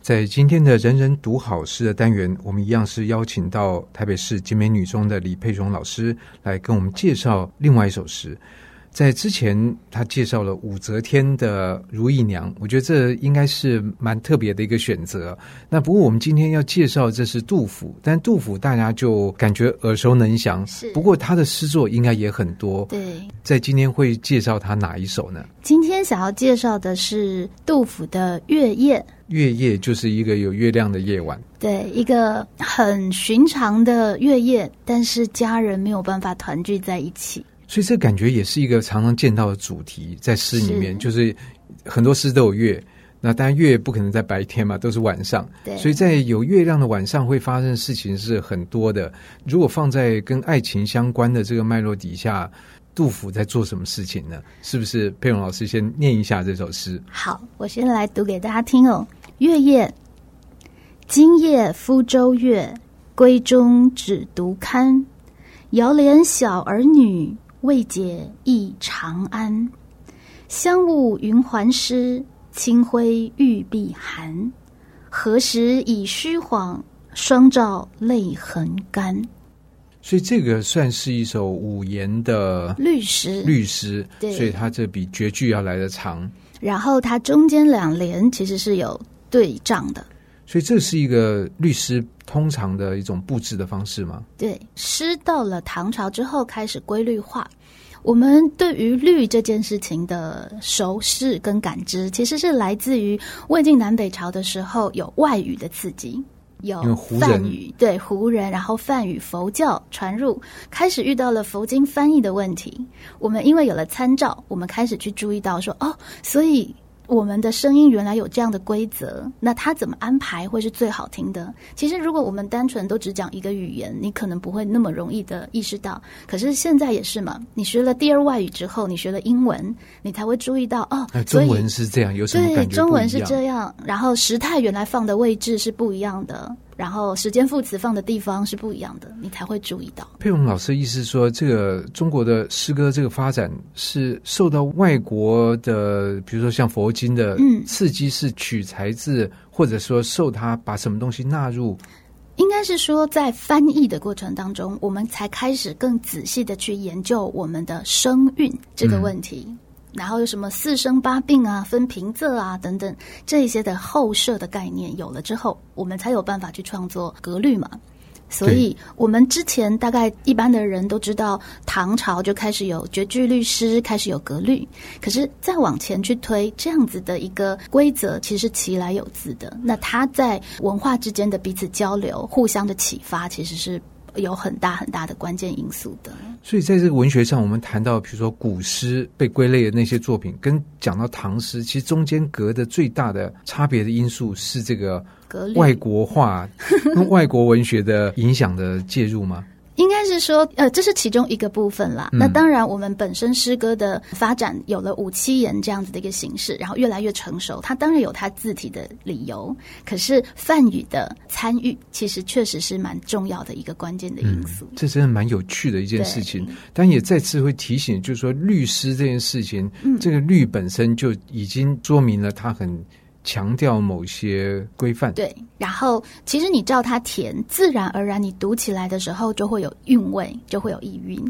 在今天的人人读好诗的单元，我们一样是邀请到台北市景美女中的李佩蓉老师来跟我们介绍另外一首诗。在之前，他介绍了武则天的《如意娘》，我觉得这应该是蛮特别的一个选择。那不过我们今天要介绍这是杜甫，但杜甫大家就感觉耳熟能详。是，不过他的诗作应该也很多。对，在今天会介绍他哪一首呢？今天想要介绍的是杜甫的《月夜》。月夜就是一个有月亮的夜晚。对，一个很寻常的月夜，但是家人没有办法团聚在一起。所以这感觉也是一个常常见到的主题，在诗里面，是就是很多诗都有月。那当然月不可能在白天嘛，都是晚上。对，所以在有月亮的晚上会发生的事情是很多的。如果放在跟爱情相关的这个脉络底下，杜甫在做什么事情呢？是不是佩蓉老师先念一下这首诗？好，我先来读给大家听哦。月夜，今夜鄜州月，闺中只独看。遥怜小儿女。未解忆长安，香雾云鬟湿，清辉玉臂寒。何时已虚晃，双照泪痕干。所以这个算是一首五言的律诗，律诗。对，所以它这比绝句要来得长。然后它中间两联其实是有对仗的。所以这是一个律师通常的一种布置的方式吗？对，诗到了唐朝之后开始规律化。我们对于律这件事情的熟识跟感知，其实是来自于魏晋南北朝的时候有外语的刺激，有梵语，对，胡人，然后梵语佛教传入，开始遇到了佛经翻译的问题。我们因为有了参照，我们开始去注意到说，哦，所以。我们的声音原来有这样的规则，那它怎么安排会是最好听的？其实，如果我们单纯都只讲一个语言，你可能不会那么容易的意识到。可是现在也是嘛，你学了第二外语之后，你学了英文，你才会注意到哦，中文是这样，有什么感觉？对，中文是这样，然后时态原来放的位置是不一样的。然后时间副词放的地方是不一样的，你才会注意到。佩蓉老师的意思说，这个中国的诗歌这个发展是受到外国的，比如说像佛经的刺激，是取材自，嗯、或者说受它把什么东西纳入？应该是说，在翻译的过程当中，我们才开始更仔细的去研究我们的声韵这个问题。嗯然后有什么四生八病啊、分平仄啊等等这一些的后设的概念有了之后，我们才有办法去创作格律嘛。所以，我们之前大概一般的人都知道，唐朝就开始有绝句律诗，开始有格律。可是再往前去推，这样子的一个规则其实是其来有自的。那它在文化之间的彼此交流、互相的启发，其实是。有很大很大的关键因素的，所以在这个文学上，我们谈到比如说古诗被归类的那些作品，跟讲到唐诗，其实中间隔的最大的差别的因素是这个外国化跟外国文学的影响的介入吗？说，呃，这是其中一个部分啦。嗯、那当然，我们本身诗歌的发展有了五七言这样子的一个形式，然后越来越成熟，它当然有它字体的理由。可是梵语的参与，其实确实是蛮重要的一个关键的因素。嗯、这真的蛮有趣的一件事情，但也再次会提醒，就是说律诗这件事情，嗯、这个律本身就已经说明了它很。强调某些规范，对，然后其实你照它填，自然而然你读起来的时候就会有韵味，就会有意蕴。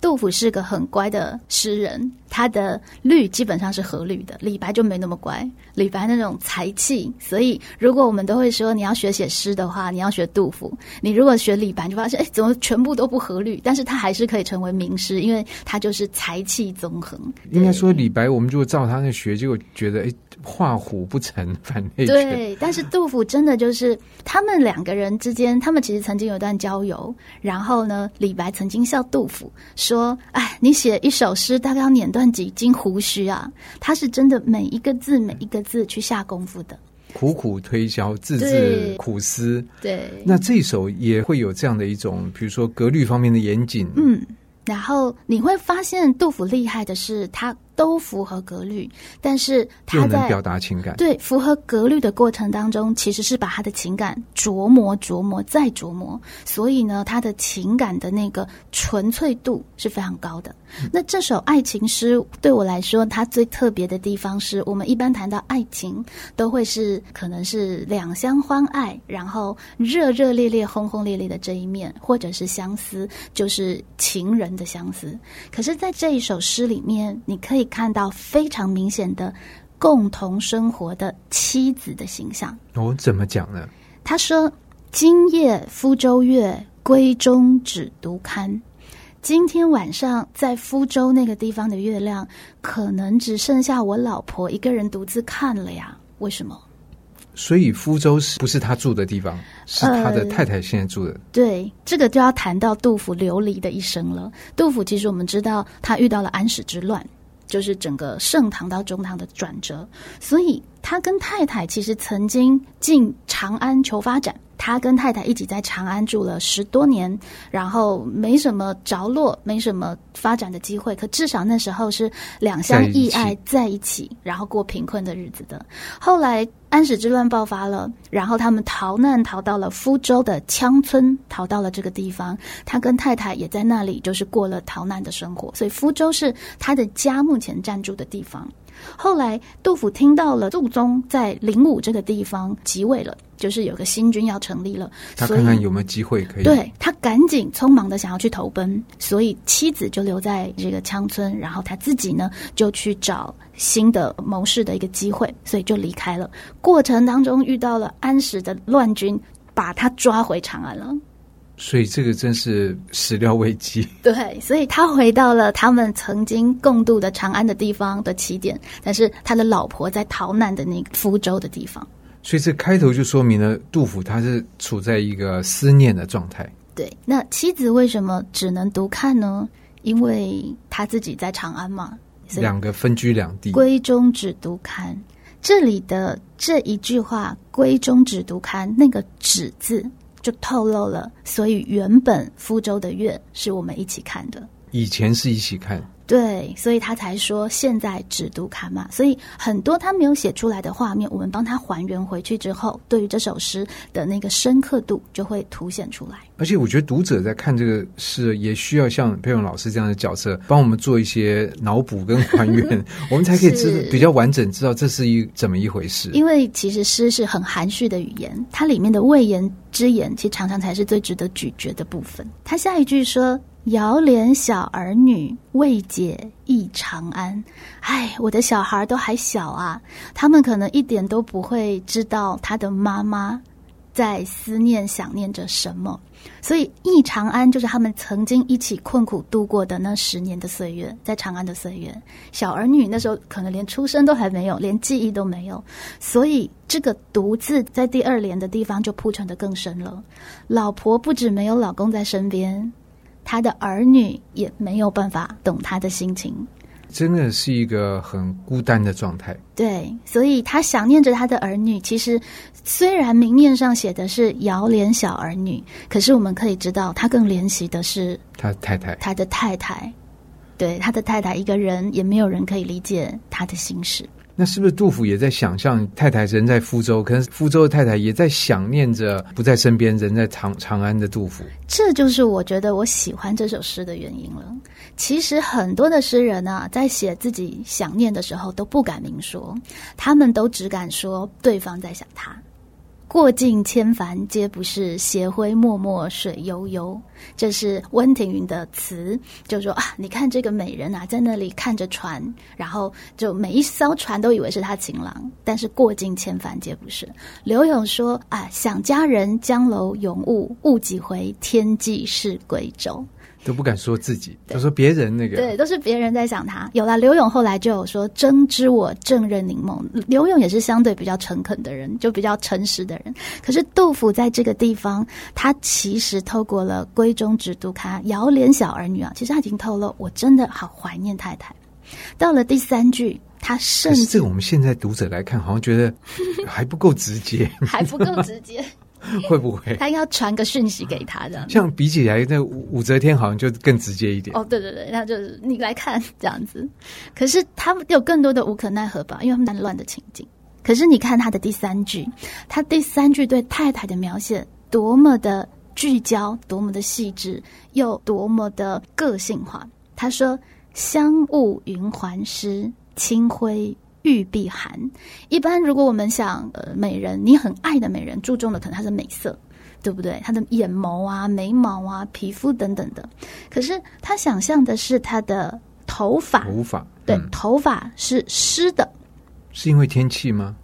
杜甫是个很乖的诗人，他的律基本上是合律的。李白就没那么乖，李白那种才气，所以如果我们都会说你要学写诗的话，你要学杜甫。你如果学李白，就发现哎，怎么全部都不合律？但是他还是可以成为名诗，因为他就是才气纵横。应该说李白，我们就照他那学，就觉得哎。画虎不成反类犬。对，但是杜甫真的就是他们两个人之间，他们其实曾经有一段交游。然后呢，李白曾经笑杜甫说：“哎，你写一首诗，大概要碾断几斤胡须啊！”他是真的每一个字每一个字去下功夫的，苦苦推销，字字苦思。对，那这首也会有这样的一种，比如说格律方面的严谨。嗯，然后你会发现杜甫厉害的是他。都符合格律，但是他在能表达情感，对符合格律的过程当中，其实是把他的情感琢磨、琢磨再琢磨，所以呢，他的情感的那个纯粹度是非常高的。嗯、那这首爱情诗对我来说，它最特别的地方是我们一般谈到爱情，都会是可能是两相欢爱，然后热热烈烈、轰轰烈烈的这一面，或者是相思，就是情人的相思。可是，在这一首诗里面，你可以看到非常明显的共同生活的妻子的形象。哦，怎么讲呢？他说：“今夜鄜州月，闺中只独看。”今天晚上在福州那个地方的月亮，可能只剩下我老婆一个人独自看了呀？为什么？所以福州是不是他住的地方？是他的太太现在住的。呃、对，这个就要谈到杜甫流离的一生了。杜甫其实我们知道，他遇到了安史之乱，就是整个盛唐到中唐的转折，所以他跟太太其实曾经进长安求发展。他跟太太一起在长安住了十多年，然后没什么着落，没什么发展的机会。可至少那时候是两相意爱在一起，然后过贫困的日子的。后来安史之乱爆发了，然后他们逃难逃到了福州的羌村，逃到了这个地方。他跟太太也在那里，就是过了逃难的生活。所以福州是他的家目前暂住的地方。后来，杜甫听到了杜宗在灵武这个地方即位了，就是有个新军要成立了，他看看有没有机会可以。对，他赶紧匆忙的想要去投奔，所以妻子就留在这个羌村，然后他自己呢就去找新的谋士的一个机会，所以就离开了。过程当中遇到了安史的乱军，把他抓回长安了。所以这个真是始料未及。对，所以他回到了他们曾经共度的长安的地方的起点，但是他的老婆在逃难的那个福州的地方。所以这开头就说明了杜甫他是处在一个思念的状态。对，那妻子为什么只能独看呢？因为他自己在长安嘛，两个分居两地，闺中只独看。这里的这一句话“闺中只独看”，那个“只”字。就透露了，所以原本福州的月是我们一起看的，以前是一起看。对，所以他才说现在只读卡玛。所以很多他没有写出来的画面，我们帮他还原回去之后，对于这首诗的那个深刻度就会凸显出来。而且我觉得读者在看这个诗，也需要像佩蓉老师这样的角色，帮我们做一些脑补跟还原，我们才可以知道比较完整，知道这是一怎么一回事。因为其实诗是很含蓄的语言，它里面的未言之言，其实常常才是最值得咀嚼的部分。他下一句说。遥怜小儿女，未解忆长安。哎，我的小孩都还小啊，他们可能一点都不会知道他的妈妈在思念、想念着什么。所以，忆长安就是他们曾经一起困苦度过的那十年的岁月，在长安的岁月。小儿女那时候可能连出生都还没有，连记忆都没有。所以，这个“独”字在第二联的地方就铺陈得更深了。老婆不止没有老公在身边。他的儿女也没有办法懂他的心情，真的是一个很孤单的状态。对，所以他想念着他的儿女。其实，虽然明面上写的是遥怜小儿女，可是我们可以知道，他更怜惜的是他太太。他的太太，对，他的太太一个人，也没有人可以理解他的心事。那是不是杜甫也在想象太太人在福州，可能福州的太太也在想念着不在身边、人在长长安的杜甫？这就是我觉得我喜欢这首诗的原因了。其实很多的诗人啊，在写自己想念的时候都不敢明说，他们都只敢说对方在想他。过尽千帆皆不是，斜晖脉脉水悠悠。这是温庭筠的词，就说啊，你看这个美人啊，在那里看着船，然后就每一艘船都以为是他情郎，但是过尽千帆皆不是。柳永说啊，想佳人江楼永雾，雾几回，天际是归舟。都不敢说自己，都说别人那个，对，都是别人在想他。有了刘勇，后来就有说“争知我正任柠檬”。刘勇也是相对比较诚恳的人，就比较诚实的人。可是杜甫在这个地方，他其实透过了“闺中只读看”，遥怜小儿女啊，其实他已经透露，我真的好怀念太太。到了第三句，他甚至这个我们现在读者来看，好像觉得还不够直接，还不够直接。会不会？他要传个讯息给他的。像比起来，那武则天好像就更直接一点。哦，对对对，那就是你来看这样子。可是他们有更多的无可奈何吧，因为他们乱的情景。可是你看他的第三句，他第三句对太太的描写多么的聚焦，多么的细致，又多么的个性化。他说：“香雾云环湿，清辉玉臂寒。”一般如果我们想，呃，美人，你很爱的美人，注重的可能她的美色，对不对？她的眼眸啊、眉毛啊、皮肤等等的。可是他想象的是她的头发，头发，对，嗯、头发是湿的，是因为天气吗？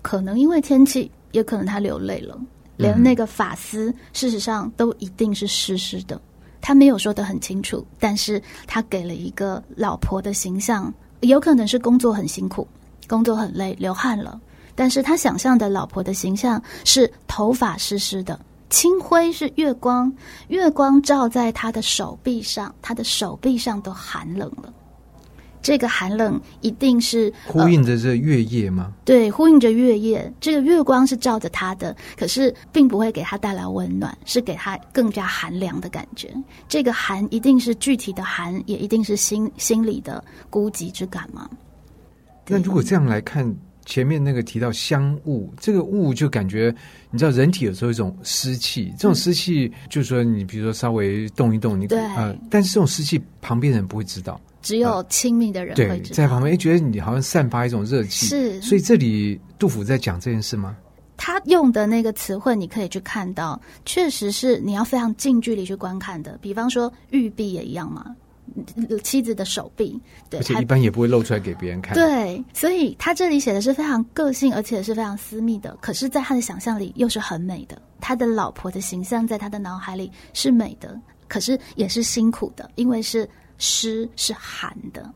可能因为天气，也可能他流泪了，连那个发丝，嗯、事实上都一定是湿湿的。他没有说得很清楚，但是他给了一个老婆的形象，有可能是工作很辛苦，工作很累，流汗了。但是他想象的老婆的形象是头发湿湿的，清辉是月光，月光照在他的手臂上，他的手臂上都寒冷了。这个寒冷一定是呼应着这月夜吗？呃，对，呼应着月夜。这个月光是照着他的，可是并不会给他带来温暖，是给他更加寒凉的感觉。这个寒一定是具体的寒，也一定是心心里的孤寂之感吗？那如果这样来看，前面那个提到香雾，这个雾就感觉你知道，人体有时候一种湿气，这种湿气就是说你比如说稍微动一动，你对，呃，但是这种湿气旁边人不会知道。只有亲密的人会知道，对，在旁边，觉得你好像散发一种热气，是。所以这里杜甫在讲这件事吗？他用的那个词汇，你可以去看到，确实是你要非常近距离去观看的。比方说玉璧也一样嘛，妻子的手臂，对，而且一般也不会露出来给别人看。对，所以他这里写的是非常个性，而且是非常私密的。可是，在他的想象里又是很美的。他的老婆的形象在他的脑海里是美的，可是也是辛苦的，因为是。湿是寒的，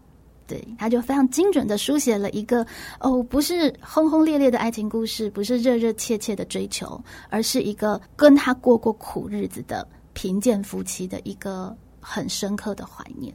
对，他就非常精准的书写了一个哦，不是轰轰烈烈的爱情故事，不是热热切切的追求，而是一个跟他过过苦日子的贫贱夫妻的一个很深刻的怀念。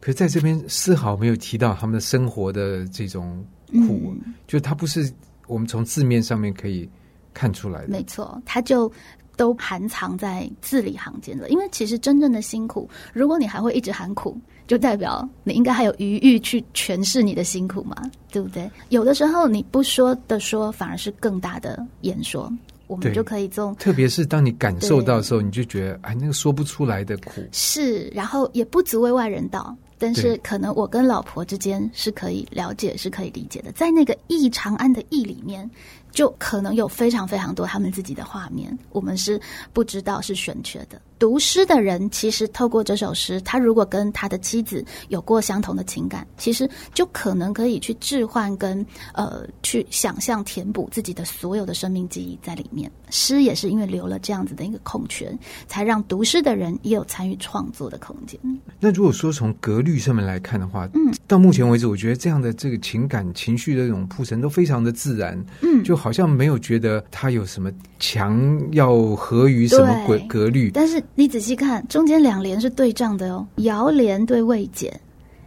可是在这边丝毫没有提到他们的生活的这种苦，嗯、就他不是我们从字面上面可以看出来的。没错，他就。都含藏在字里行间了，因为其实真正的辛苦，如果你还会一直喊苦，就代表你应该还有余裕去诠释你的辛苦嘛，对不对？有的时候你不说的说，反而是更大的言说，我们就可以从，特别是当你感受到的时候，你就觉得哎，那个说不出来的苦。是，然后也不足为外人道，但是可能我跟老婆之间是可以了解，是可以理解的，在那个忆长安的忆里面。就可能有非常非常多他们自己的画面，我们是不知道是悬缺的。读诗的人其实透过这首诗，他如果跟他的妻子有过相同的情感，其实就可能可以去置换跟呃去想象填补自己的所有的生命记忆在里面。诗也是因为留了这样子的一个空缺，才让读诗的人也有参与创作的空间。那如果说从格律上面来看的话，嗯，到目前为止，我觉得这样的这个情感情绪的这种铺陈都非常的自然，嗯，就。好像没有觉得它有什么强要合于什么规格律，但是你仔细看，中间两联是对仗的哦。遥怜对未解，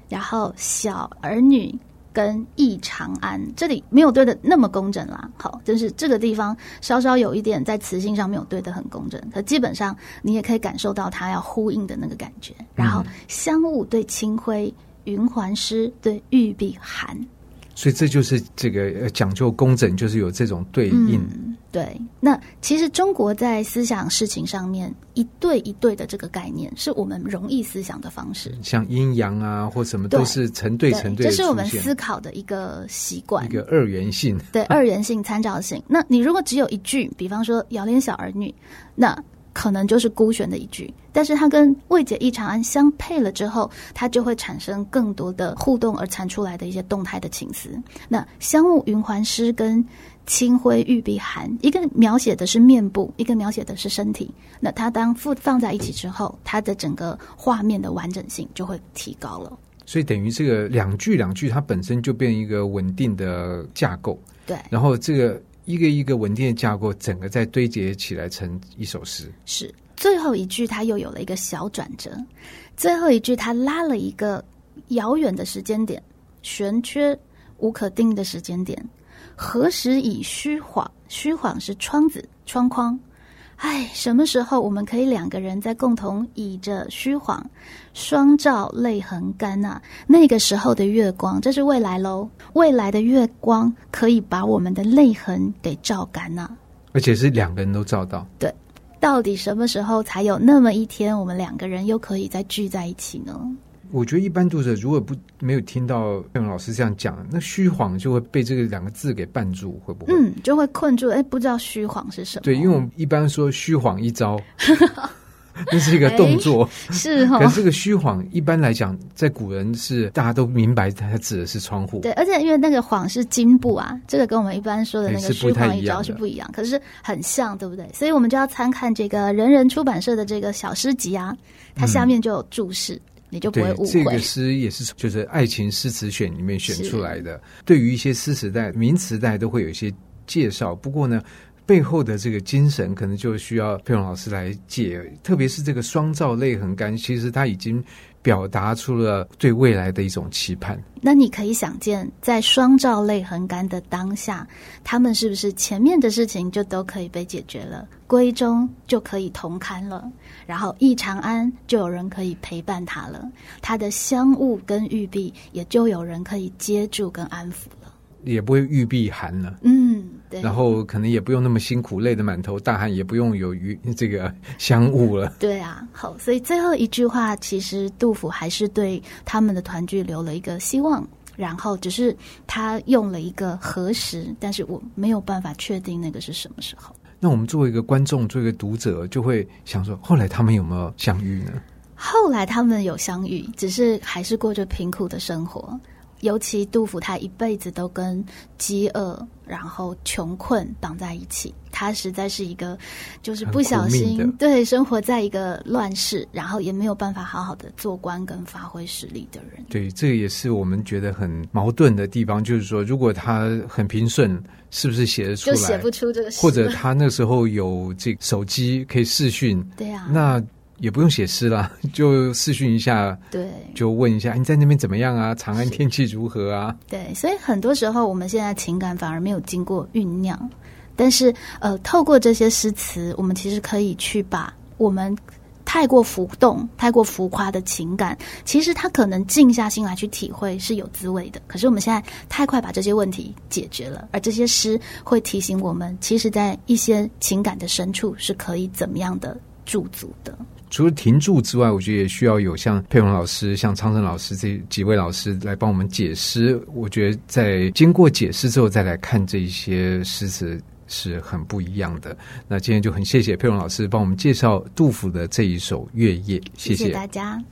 然后小儿女跟忆长安，这里没有对的那么工整啦。好，就是这个地方稍稍有一点在词性上没有对的很工整，可基本上你也可以感受到它要呼应的那个感觉。然后香雾对清辉，云环湿对玉臂寒。所以这就是这个讲究工整，就是有这种对应。嗯、对，那其实中国在思想事情上面一对一对的这个概念，是我们容易思想的方式。像阴阳啊，或什么都是成对成对，这是我们思考的一个习惯，一个二元性。对，二元性参照性。那你如果只有一句，比方说“遥怜小儿女”，那。可能就是孤悬的一句，但是它跟“未解忆长安”相配了之后，它就会产生更多的互动而产出来的一些动态的情思。那“香雾云环湿”跟“清辉玉臂寒”，一个描写的是面部，一个描写的是身体。那它当附放在一起之后，它的整个画面的完整性就会提高了。所以等于这个两句两句，它本身就变一个稳定的架构。对，然后这个。一个一个稳定的架构，整个再堆叠起来成一首诗。是最后一句，它又有了一个小转折。最后一句，它拉了一个遥远的时间点，悬缺无可定的时间点。何时以虚晃？虚晃是窗子窗框，哎，什么时候我们可以两个人在共同倚着虚晃，双照泪痕干啊？那个时候的月光，这是未来喽。未来的月光可以把我们的泪痕给照干呐、啊，而且是两个人都照到。对，到底什么时候才有那么一天，我们两个人又可以再聚在一起呢？我觉得一般读者如果不没有听到佩蓉老师这样讲，那虚晃就会被这个两个字给绊住，会不会？嗯，就会困住。哎，不知道虚晃是什么？对，因为我们一般说虚晃一招，那是一个动作，是哈、哦。可是这个虚晃一般来讲，在古人是大家都明白，它指的是窗户。对，而且因为那个晃是金布啊，这个跟我们一般说的那个虚晃一招是不一样，可是很像，对不对？所以我们就要参看这个人人出版社的这个小诗集啊，它下面就有注释。嗯你就不会误会。这个诗也是就是《爱情诗词选》里面选出来的。对于一些诗词代、名词代都会有一些介绍。不过呢，背后的这个精神可能就需要佩蓉老师来解。特别是这个“双照泪痕干”，其实他已经表达出了对未来的一种期盼。那你可以想见，在“双照泪痕干”的当下，他们是不是前面的事情就都可以被解决了？闺中就可以同堪了，然后忆长安就有人可以陪伴他了，他的香雾跟玉璧也就有人可以接住跟安抚了，也不会玉璧寒了。嗯，对。然后可能也不用那么辛苦，累得满头大汗，也不用有玉这个香雾了。对啊，好，所以最后一句话，其实杜甫还是对他们的团聚留了一个希望，然后只是他用了一个何时，但是我没有办法确定那个是什么时候。那我们作为一个观众，作为一个读者，就会想说：后来他们有没有相遇呢？后来他们有相遇，只是还是过着贫苦的生活。尤其杜甫，他一辈子都跟饥饿，然后穷困绑在一起。他实在是一个，就是不小心对生活在一个乱世，然后也没有办法好好的做官跟发挥实力的人。对，这个也是我们觉得很矛盾的地方，就是说，如果他很平顺，是不是写得出来？就写不出这个诗。或者他那时候有这个手机可以视讯，对啊，那。也不用写诗了，就视讯一下，对，就问一下你在那边怎么样啊？长安天气如何啊？对，所以很多时候我们现在情感反而没有经过酝酿，但是呃，透过这些诗词，我们其实可以去把我们太过浮动、太过浮夸的情感，其实他可能静下心来去体会是有滋味的。可是我们现在太快把这些问题解决了，而这些诗会提醒我们，其实，在一些情感的深处是可以怎么样的驻足的。除了停住之外，我觉得也需要有像佩蓉老师、像昌盛老师这几位老师来帮我们解释。我觉得在经过解释之后，再来看这些诗词是很不一样的。那今天就很谢谢佩蓉老师帮我们介绍杜甫的这一首《月夜》，谢谢大家。